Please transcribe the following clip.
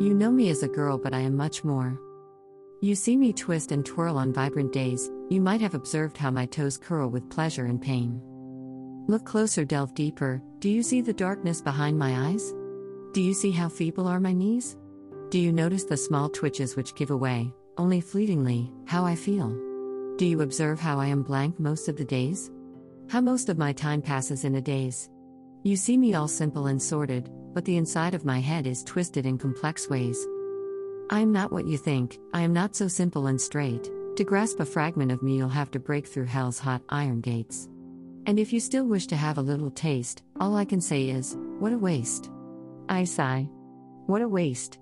You know me as a girl, but I am much more. You see me twist and twirl on vibrant days, you might have observed how my toes curl with pleasure and pain. Look closer, delve deeper, do you see the darkness behind my eyes? Do you see how feeble are my knees? Do you notice the small twitches which give away, only fleetingly, how I feel? Do you observe how I am blank most of the days? How most of my time passes in a daze? You see me all simple and sorted, but the inside of my head is twisted in complex ways. I am not what you think, I am not so simple and straight. To grasp a fragment of me, you'll have to break through hell's hot iron gates. And if you still wish to have a little taste, all I can say is, what a waste. I sigh. What a waste.